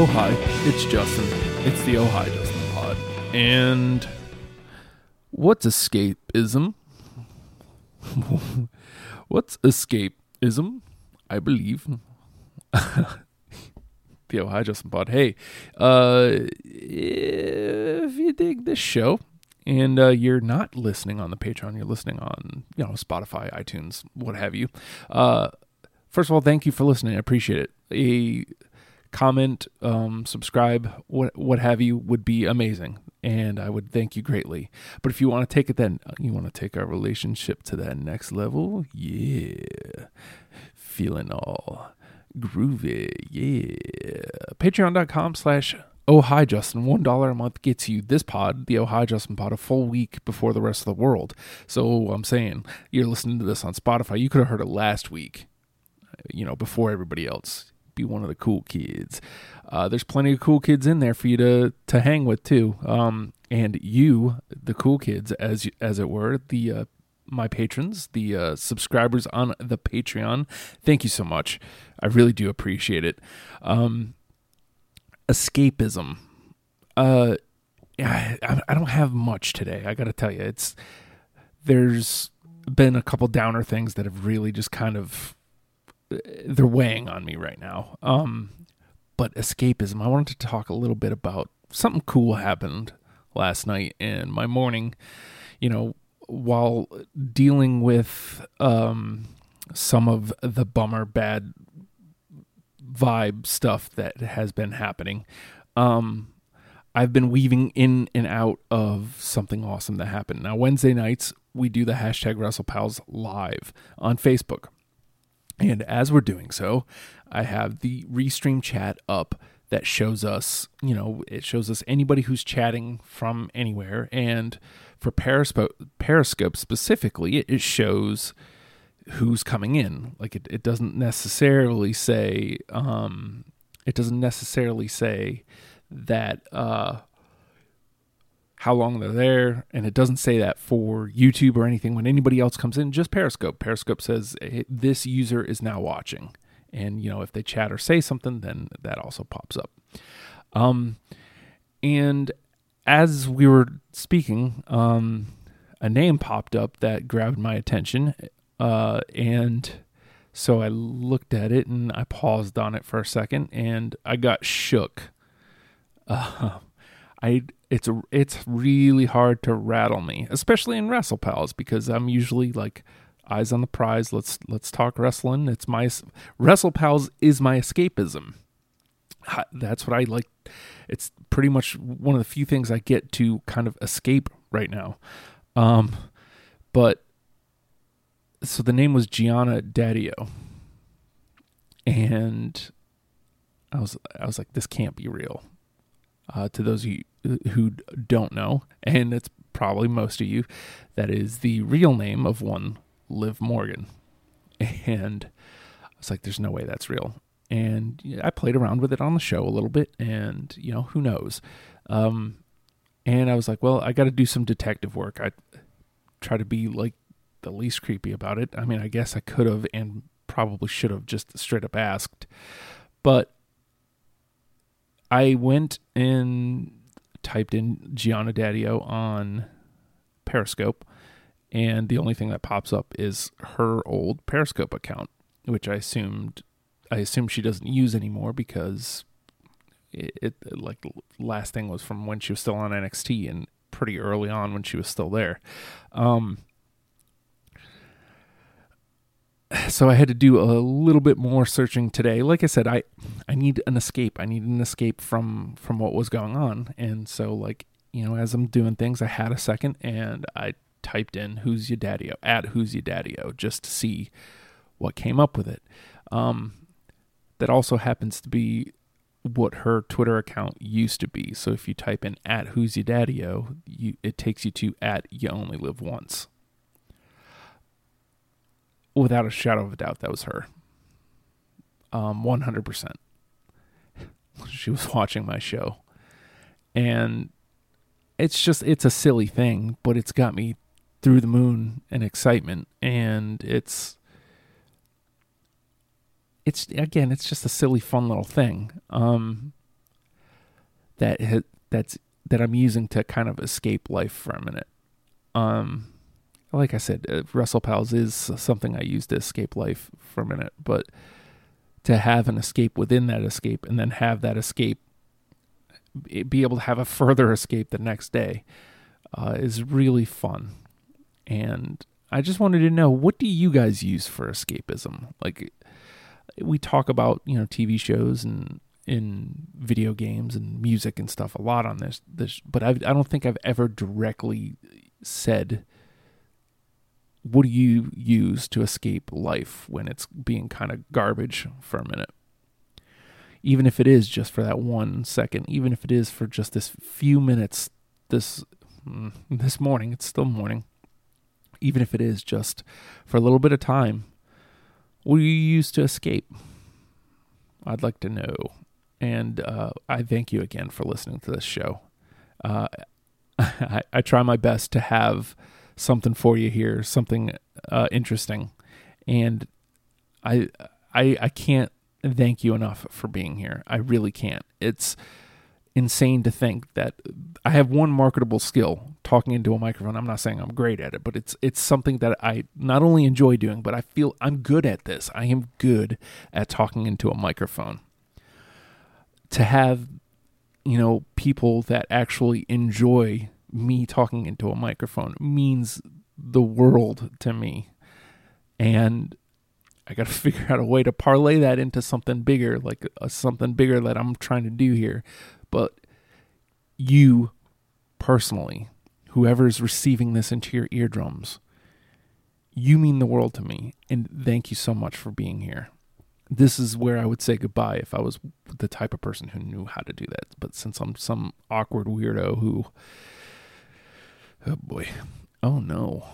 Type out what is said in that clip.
Oh hi, it's Justin. It's the Oh hi Justin pod. And what's escapism? what's escapism? I believe. the Oh hi Justin pod. Hey, uh, if you dig this show and uh, you're not listening on the Patreon, you're listening on you know Spotify, iTunes, what have you. Uh, first of all, thank you for listening. I appreciate it. A comment, um, subscribe, what what have you would be amazing, and I would thank you greatly. But if you want to take it then, you want to take our relationship to that next level, yeah, feeling all groovy, yeah. Patreon.com slash Oh Hi Justin, one dollar a month gets you this pod, the Oh Hi Justin pod, a full week before the rest of the world. So I'm saying you're listening to this on Spotify. You could have heard it last week, you know, before everybody else be one of the cool kids. Uh, there's plenty of cool kids in there for you to to hang with too. Um, and you, the cool kids, as as it were, the uh, my patrons, the uh, subscribers on the Patreon. Thank you so much. I really do appreciate it. Um, escapism. Uh, I, I don't have much today. I got to tell you, it's there's been a couple downer things that have really just kind of they're weighing on me right now. Um, but escapism. I wanted to talk a little bit about something cool happened last night in my morning. You know, while dealing with um, some of the bummer bad vibe stuff that has been happening. Um, I've been weaving in and out of something awesome that happened. Now, Wednesday nights, we do the hashtag WrestlePals live on Facebook. And as we're doing so, I have the restream chat up that shows us, you know, it shows us anybody who's chatting from anywhere. And for Periscope, Periscope specifically, it shows who's coming in. Like it, it doesn't necessarily say, um, it doesn't necessarily say that, uh, how long they're there, and it doesn't say that for YouTube or anything when anybody else comes in. Just Periscope. Periscope says this user is now watching, and you know if they chat or say something, then that also pops up. Um, and as we were speaking, um, a name popped up that grabbed my attention, uh, and so I looked at it and I paused on it for a second, and I got shook. Uh, I it's it's really hard to rattle me, especially in WrestlePals because I'm usually like eyes on the prize. Let's let's talk wrestling. It's my WrestlePals is my escapism. That's what I like. It's pretty much one of the few things I get to kind of escape right now. Um, but so the name was Gionna Daddio, and I was I was like, this can't be real. Uh, to those you who don't know, and it's probably most of you, that is the real name of one Liv Morgan. And I was like, there's no way that's real. And I played around with it on the show a little bit, and you know, who knows? Um, and I was like, well, I got to do some detective work. I try to be like the least creepy about it. I mean, I guess I could have and probably should have just straight up asked, but I went and typed in Gionna Daddio on Periscope, and the only thing that pops up is her old Periscope account, which I assumed I assume she doesn't use anymore because it, it like the last thing was from when she was still on NXT and pretty early on when she was still there. Um, so I had to do a little bit more searching today. Like I said, I I need an escape. I need an escape from from what was going on. And so like, you know, as I'm doing things, I had a second and I typed in who's your daddy at who's your daddy just to see what came up with it. Um, that also happens to be what her Twitter account used to be. So if you type in at who's your daddy you it takes you to at you only live once without a shadow of a doubt, that was her. Um, 100%. She was watching my show. And it's just, it's a silly thing, but it's got me through the moon and excitement. And it's, it's, again, it's just a silly, fun little thing. Um, that that's that I'm using to kind of escape life for a minute. Um, like I said, uh, WrestlePals is something I use to escape life for a minute, but to have an escape within that escape and then have that escape be able to have a further escape the next day uh, is really fun. And I just wanted to know what do you guys use for escapism? Like we talk about, you know, TV shows and in video games and music and stuff a lot on this this but I've, I don't think I've ever directly said what do you use to escape life when it's being kind of garbage for a minute? Even if it is just for that one second even if it is for just this few minutes this mm, this morning it's still morning even if it is just for a little bit of time what do you use to escape? I'd like to know. And uh, I thank you again for listening to this show. Uh, I, I, try my best to have something for you here, something uh, interesting, and I, I I can't thank you enough for being here. I really can't. It's insane to think that I have one marketable skill talking into a microphone. I'm not saying I'm great at it, but it's it's something that I not only enjoy doing, but I feel I'm good at this. I am good at talking into a microphone to have you know people that actually enjoy me talking into a microphone means the world to me. And i got to figure out a way to parlay that into something bigger like uh, something bigger that i'm trying to do here. But you personally whoever's receiving this into your eardrums you mean the world to me and thank you so much for being here. This is where I would say goodbye if I was the type of person who knew how to do that. But since I'm some awkward weirdo who, oh boy, oh no,